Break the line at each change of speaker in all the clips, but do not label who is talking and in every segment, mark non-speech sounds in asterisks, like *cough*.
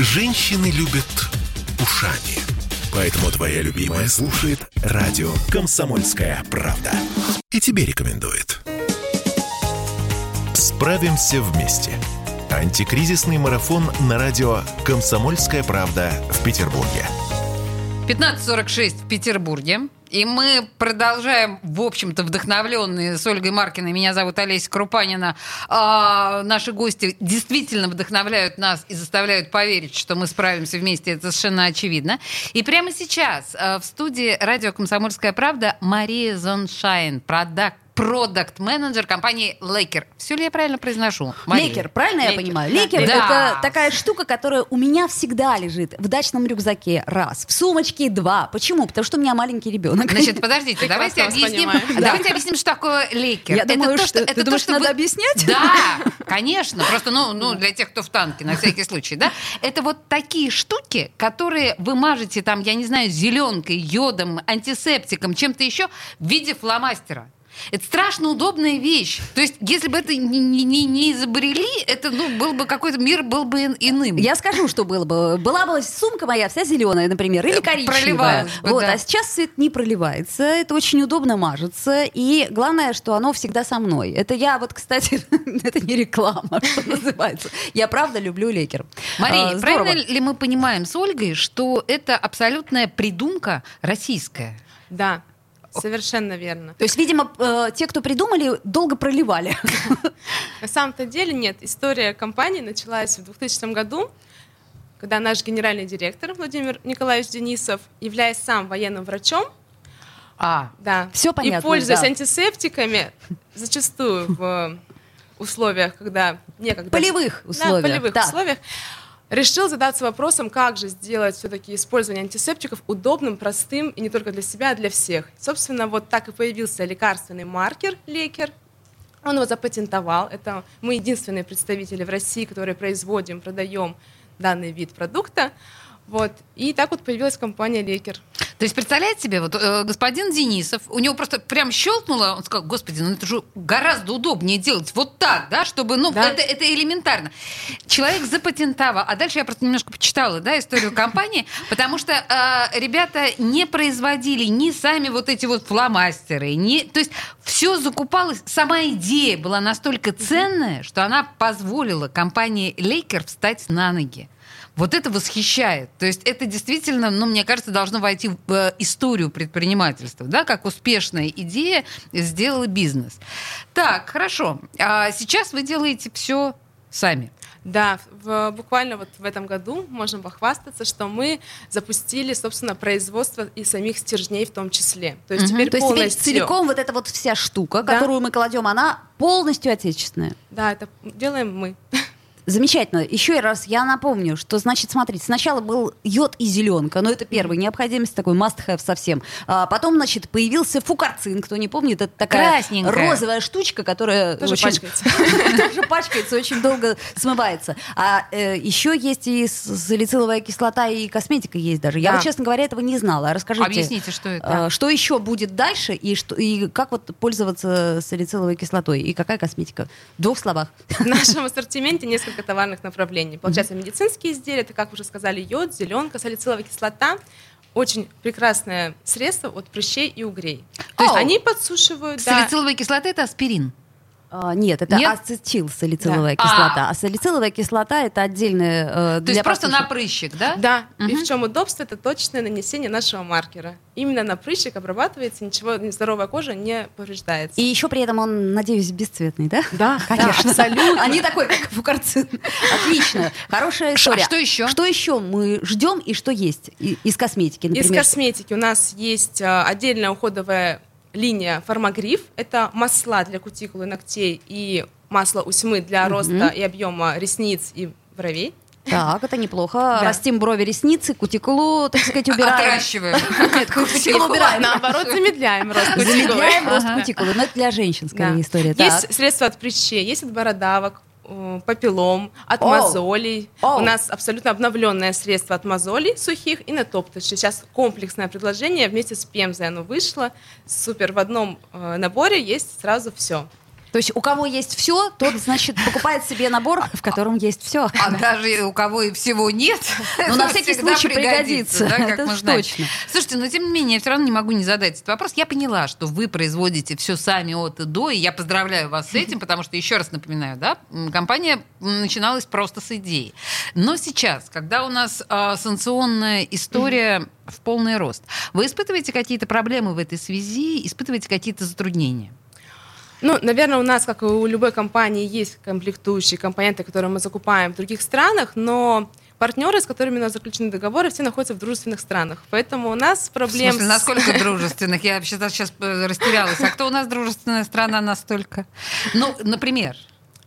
Женщины любят ушами. Поэтому твоя любимая слушает радио «Комсомольская правда». И тебе рекомендует. Справимся вместе. Антикризисный марафон на радио «Комсомольская правда» в Петербурге.
15.46 в Петербурге. И мы продолжаем, в общем-то, вдохновленные с Ольгой Маркиной. Меня зовут Олеся Крупанина. А, наши гости действительно вдохновляют нас и заставляют поверить, что мы справимся вместе. Это совершенно очевидно. И прямо сейчас а, в студии радио «Комсомольская правда» Мария Зоншайн, продакт продакт-менеджер компании Лейкер. Все ли я правильно произношу?
Лейкер, правильно Лейкер. я понимаю? Лейкер да. это такая штука, которая у меня всегда лежит в дачном рюкзаке раз, в сумочке два. Почему? Потому что у меня маленький ребенок.
Значит, подождите, давайте объясним, давайте объясним, что такое лейкер.
Я это думаю, то, что, это ты то, думаешь, что надо вы... объяснять?
Да, конечно. Просто, ну, ну, для тех, кто в танке, на всякий случай, да. Это вот такие штуки, которые вы мажете там, я не знаю, зеленкой, йодом, антисептиком, чем-то еще в виде фломастера. Это страшно удобная вещь. То есть, если бы это не, не, не изобрели, это ну, был бы какой-то мир был бы иным.
Я скажу, что было бы. Была бы сумка моя вся зеленая, например, или э, коричневая. Бы, вот, да. А сейчас цвет не проливается. Это очень удобно мажется. И главное, что оно всегда со мной. Это я вот, кстати, *laughs* это не реклама, *laughs* что называется. Я правда люблю лекер.
Мария, а, правильно ли мы понимаем с Ольгой, что это абсолютная придумка российская?
Да, Совершенно верно.
То есть, видимо, э, те, кто придумали, долго проливали.
На самом-то деле нет. История компании началась в 2000 году, когда наш генеральный директор Владимир Николаевич Денисов, являясь сам военным врачом,
а, да, все понятно.
И пользуясь да. антисептиками, зачастую в условиях, когда некогда...
Полевых условиях.
Да, полевых да. условиях решил задаться вопросом, как же сделать все-таки использование антисептиков удобным, простым и не только для себя, а для всех. Собственно, вот так и появился лекарственный маркер Лекер. Он его запатентовал. Это мы единственные представители в России, которые производим, продаем данный вид продукта. Вот. И так вот появилась компания Лекер.
То есть, представляете себе, вот э, господин Денисов, у него просто прям щелкнуло, он сказал, господи, ну это же гораздо удобнее делать вот так, да, чтобы, ну, да. Это, это элементарно. Человек запатентовал, а дальше я просто немножко почитала, да, историю компании, *laughs* потому что э, ребята не производили ни сами вот эти вот фломастеры, ни, то есть все закупалось, сама идея была настолько ценная, что она позволила компании Лейкер встать на ноги. Вот это восхищает. То есть это действительно, ну, мне кажется, должно войти в э, историю предпринимательства, да, как успешная идея сделала бизнес. Так, хорошо. А сейчас вы делаете все сами.
Да, в, буквально вот в этом году можем похвастаться, что мы запустили, собственно, производство и самих стержней в том числе.
То есть угу. теперь То полностью... есть теперь целиком вот эта вот вся штука, да? которую мы кладем, она полностью отечественная.
Да, это делаем мы. *laughs*
Замечательно. Еще раз я напомню, что, значит, смотрите, сначала был йод и зеленка, но это первая необходимость, такой must-have совсем. А потом, значит, появился фукарцин, кто не помнит, это такая розовая штучка, которая
тоже очень, пачкается. *laughs*
тоже пачкается, очень долго смывается. А э, еще есть и салициловая кислота, и косметика есть даже. Я вот, честно говоря, этого не знала. Расскажите.
Объясните, что это.
А, что еще будет дальше, и, что, и как вот пользоваться салициловой кислотой, и какая косметика? В двух словах.
В нашем ассортименте несколько несколько товарных направлений. Получается, mm-hmm. медицинские изделия, это, как уже сказали, йод, зеленка, салициловая кислота, очень прекрасное средство от прыщей и угрей. То есть они подсушивают.
Салициловая да. кислота это аспирин.
А, нет, это Нет? ацетилсалициловая да. кислота. А. салициловая кислота это отдельная.
Э, То есть просто на прыщик, да?
Да. Угу. И в чем удобство? Это точное нанесение нашего маркера. Именно на прыщик обрабатывается, ничего, здоровая кожа не повреждается.
И еще при этом он, надеюсь, бесцветный, да?
Да, *laughs* конечно.
Да, абсолютно. Они такой, как фукарцин. Отлично. Хорошая история. А
что еще?
Что еще мы ждем и что есть из косметики, например?
Из косметики у нас есть а, отдельная уходовая линия Формагриф. Это масла для кутикулы ногтей и масло усьмы для mm-hmm. роста и объема ресниц и бровей.
Так, это неплохо. Да. Растим брови, ресницы, кутикулу, так сказать, убираем.
Отращиваем. *laughs*
Нет, кутикулу убираем.
Наоборот, замедляем рост
кутикулы. Замедляем рост кутикулы. Но это для женщин, скорее, история.
Есть средства от прыщей, есть от бородавок, папиллом, от oh. мозолей. Oh. У нас абсолютно обновленное средство от мозолей сухих и натоптывающих. Сейчас комплексное предложение вместе с Пемзой оно вышло. Супер, в одном э, наборе есть сразу все.
То есть у кого есть все, тот, значит, покупает себе набор, в котором есть все.
А даже у кого и всего нет, *laughs*
ну на всякий случай пригодится. Да, как
Это точно. Слушайте, но тем не менее, я все равно не могу не задать этот вопрос. Я поняла, что вы производите все сами от и до, и я поздравляю вас с этим, *laughs* потому что, еще раз напоминаю, да, компания начиналась просто с идеи. Но сейчас, когда у нас э, санкционная история в полный рост, вы испытываете какие-то проблемы в этой связи, испытываете какие-то затруднения?
Ну, наверное, у нас, как и у любой компании, есть комплектующие компоненты, которые мы закупаем в других странах, но партнеры, с которыми у нас заключены договоры, все находятся в дружественных странах. Поэтому у нас проблем... В
смысле, насколько *laughs* дружественных? Я вообще сейчас э, растерялась. А кто у нас дружественная страна настолько? Ну, например...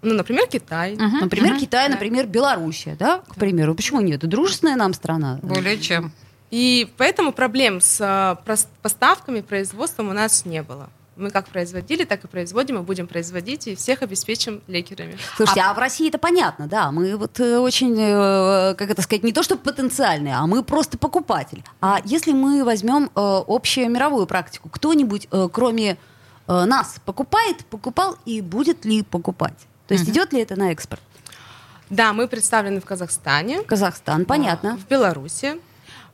Ну, например, Китай.
Угу, например, угу. Китай, например, Белоруссия, да, к примеру. Почему нет? Дружественная нам страна.
Более чем.
И поэтому проблем с э, поставками, производством у нас не было. Мы как производили, так и производим, и будем производить, и всех обеспечим лекерами.
Слушайте, а, а в России это понятно, да. Мы вот э, очень, э, как это сказать, не то что потенциальные, а мы просто покупатель. А если мы возьмем э, общую мировую практику, кто-нибудь, кроме нас, покупает, покупал и будет ли покупать? То есть угу. идет ли это на экспорт?
Да, мы представлены в Казахстане.
Казахстан, понятно.
В Беларуси,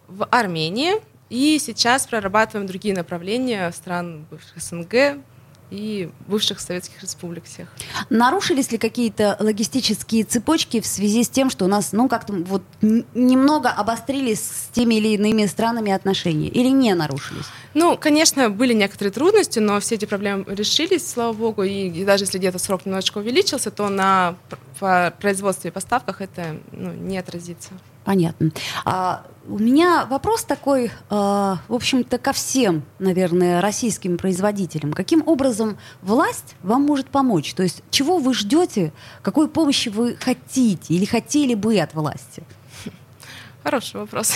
в Армении и сейчас прорабатываем другие направления стран бывших СНГ и бывших советских республик всех.
Нарушились ли какие-то логистические цепочки в связи с тем, что у нас, ну, как-то вот немного обострились с теми или иными странами отношения? Или не нарушились?
Ну, конечно, были некоторые трудности, но все эти проблемы решились, слава богу, и, и даже если где-то срок немножечко увеличился, то на производстве и поставках это ну, не отразится.
Понятно. А, у меня вопрос такой, а, в общем-то, ко всем, наверное, российским производителям. Каким образом власть вам может помочь? То есть чего вы ждете, какой помощи вы хотите или хотели бы от власти?
Хороший вопрос.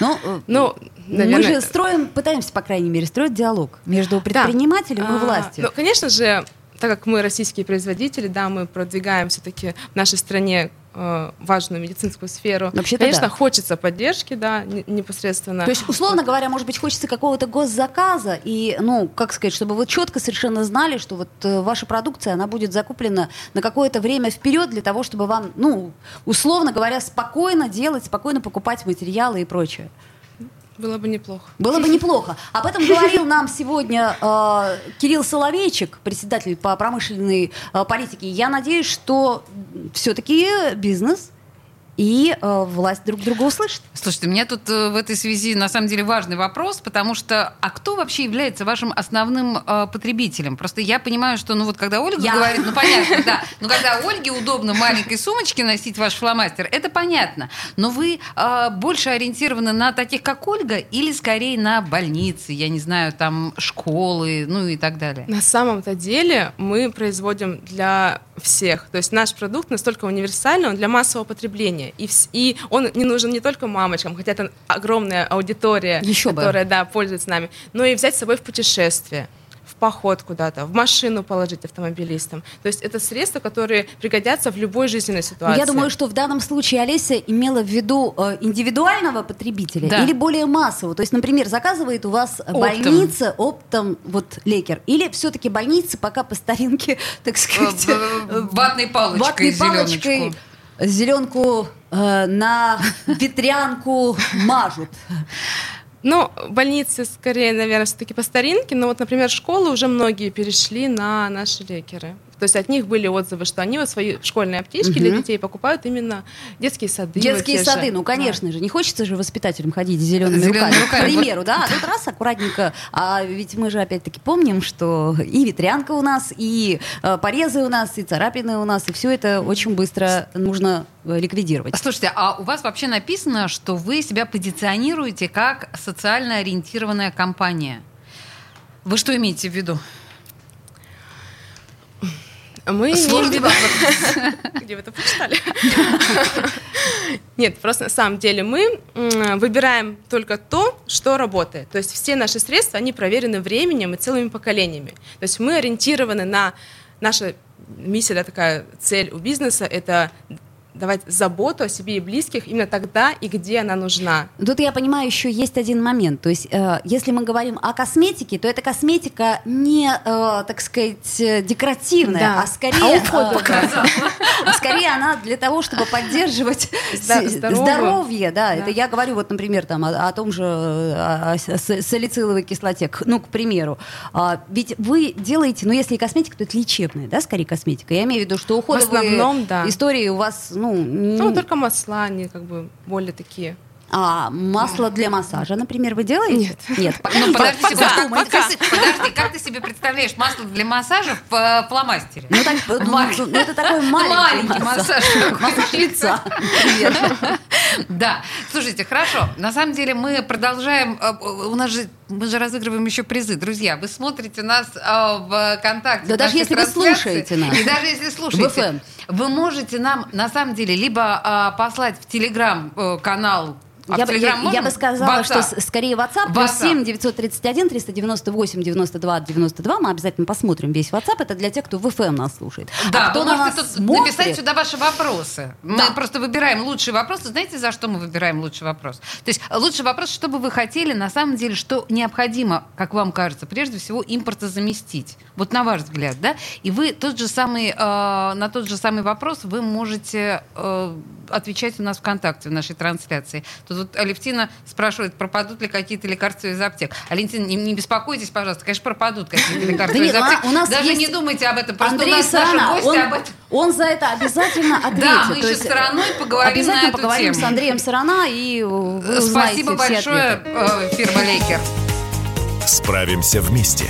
Ну, э, ну наверное... мы же строим, пытаемся, по крайней мере, строить диалог между предпринимателем да. и властью.
А, ну, конечно же, так как мы российские производители, да, мы продвигаем все-таки в нашей стране э, важную медицинскую сферу. Вообще-то Конечно, да. хочется поддержки, да, непосредственно.
То есть, условно вот. говоря, может быть, хочется какого-то госзаказа, и, ну, как сказать, чтобы вы четко совершенно знали, что вот э, ваша продукция, она будет закуплена на какое-то время вперед для того, чтобы вам, ну, условно говоря, спокойно делать, спокойно покупать материалы и прочее.
Было бы неплохо.
Было бы неплохо. Об этом *laughs* говорил нам сегодня э, Кирилл Соловейчик, председатель по промышленной э, политике. Я надеюсь, что все-таки бизнес и э, власть друг друга услышит.
Слушайте, у меня тут э, в этой связи на самом деле важный вопрос, потому что а кто вообще является вашим основным э, потребителем? Просто я понимаю, что ну вот когда Ольга я. говорит, ну понятно, да, *laughs* но когда Ольге удобно маленькой сумочке носить ваш фломастер, это понятно. Но вы э, больше ориентированы на таких, как Ольга, или скорее на больницы, я не знаю, там школы, ну и так далее?
На самом-то деле мы производим для всех. То есть наш продукт настолько универсальный, он для массового потребления. И, и он не нужен не только мамочкам, хотя это огромная аудитория, Еще которая бы. да, пользуется нами, но и взять с собой в путешествие поход куда-то, в машину положить автомобилистам. То есть это средства, которые пригодятся в любой жизненной ситуации.
Я думаю, что в данном случае Олеся имела в виду э, индивидуального потребителя да. или более массового. То есть, например, заказывает у вас оптом. больница оптом вот лекер. Или все-таки больница пока по старинке, *laughs* так сказать...
Ватной палочкой Ватной палочкой
зеленку э, на ветрянку мажут.
Ну, больницы скорее, наверное, все-таки по старинке, но вот, например, школы уже многие перешли на наши лекеры. То есть от них были отзывы, что они вот свои школьные аптечки угу. для детей покупают именно детские сады.
Детские вот сады, же. ну конечно да. же, не хочется же воспитателям ходить с зелеными, руками. руками. К примеру, да, а тут раз аккуратненько. А ведь мы же опять-таки помним, что и ветрянка у нас, и э, порезы у нас, и царапины у нас, и все это очень быстро нужно э, ликвидировать.
Слушайте, а у вас вообще написано, что вы себя позиционируете как социально ориентированная компания? Вы что имеете в виду?
Мы Сложный *laughs* Где вы это прочитали? Нет, просто на самом деле мы выбираем только то, что работает. То есть все наши средства, они проверены временем и целыми поколениями. То есть мы ориентированы на... Наша миссия, да, такая цель у бизнеса — это давать заботу о себе и близких именно тогда и где она нужна.
Тут я понимаю, еще есть один момент. То есть, э, если мы говорим о косметике, то эта косметика не, э, так сказать, декоративная, да. а скорее, а э, *laughs* а скорее она для того, чтобы поддерживать здоровье. Да, это я говорю, вот, например, там о, том же о, салициловой кислоте, ну, к примеру. А, ведь вы делаете, ну, если и косметика, то это лечебная, да, скорее косметика. Я имею в виду, что уходовые в основном, да. истории у вас, ну, ну...
Ну, только масла, они как бы более такие...
А масло для массажа, например, вы делаете?
Нет. Нет. *laughs*
Ну, подожди, подожди, как ты себе представляешь масло для массажа в э, фломастере?
Ну, так, ну, ну, это такой маленький массаж.
Массаж лица. Да. Слушайте, хорошо. На самом деле мы продолжаем... Э, у нас же мы же разыгрываем еще призы. Друзья, вы смотрите нас э, в ВКонтакте.
Да даже если вы слушаете нас.
И даже если слушаете. Вы можете нам, на самом деле, либо послать в Телеграм-канал
а я, бы, я, я бы сказала, WhatsApp. что скорее WhatsApp, WhatsApp. плюс 7 931 398 92 92. Мы обязательно посмотрим весь WhatsApp. Это для тех, кто в FM нас слушает.
Да, а кто вы на можете нас тут смотрит... написать сюда ваши вопросы. Мы да. просто выбираем лучшие вопросы. Знаете, за что мы выбираем лучший вопрос? То есть лучший вопрос, что бы вы хотели, на самом деле, что необходимо, как вам кажется, прежде всего импортозаместить. Вот на ваш взгляд, да? И вы тот же самый, э, на тот же самый вопрос вы можете э, отвечать у нас ВКонтакте в нашей трансляции. Тут вот Алевтина спрашивает, пропадут ли какие-то лекарства из аптек. Алевтина, не, не беспокойтесь, пожалуйста, конечно, пропадут какие-то лекарства из аптек. У нас Даже не думайте об этом, просто
Андрей
у нас
наши гости об этом. Он за это обязательно *laughs* ответит.
Да, мы еще стороной поговорим
Обязательно
на эту
поговорим
тему.
с Андреем Сарана и
Спасибо большое, э, фирма Лейкер.
Справимся вместе.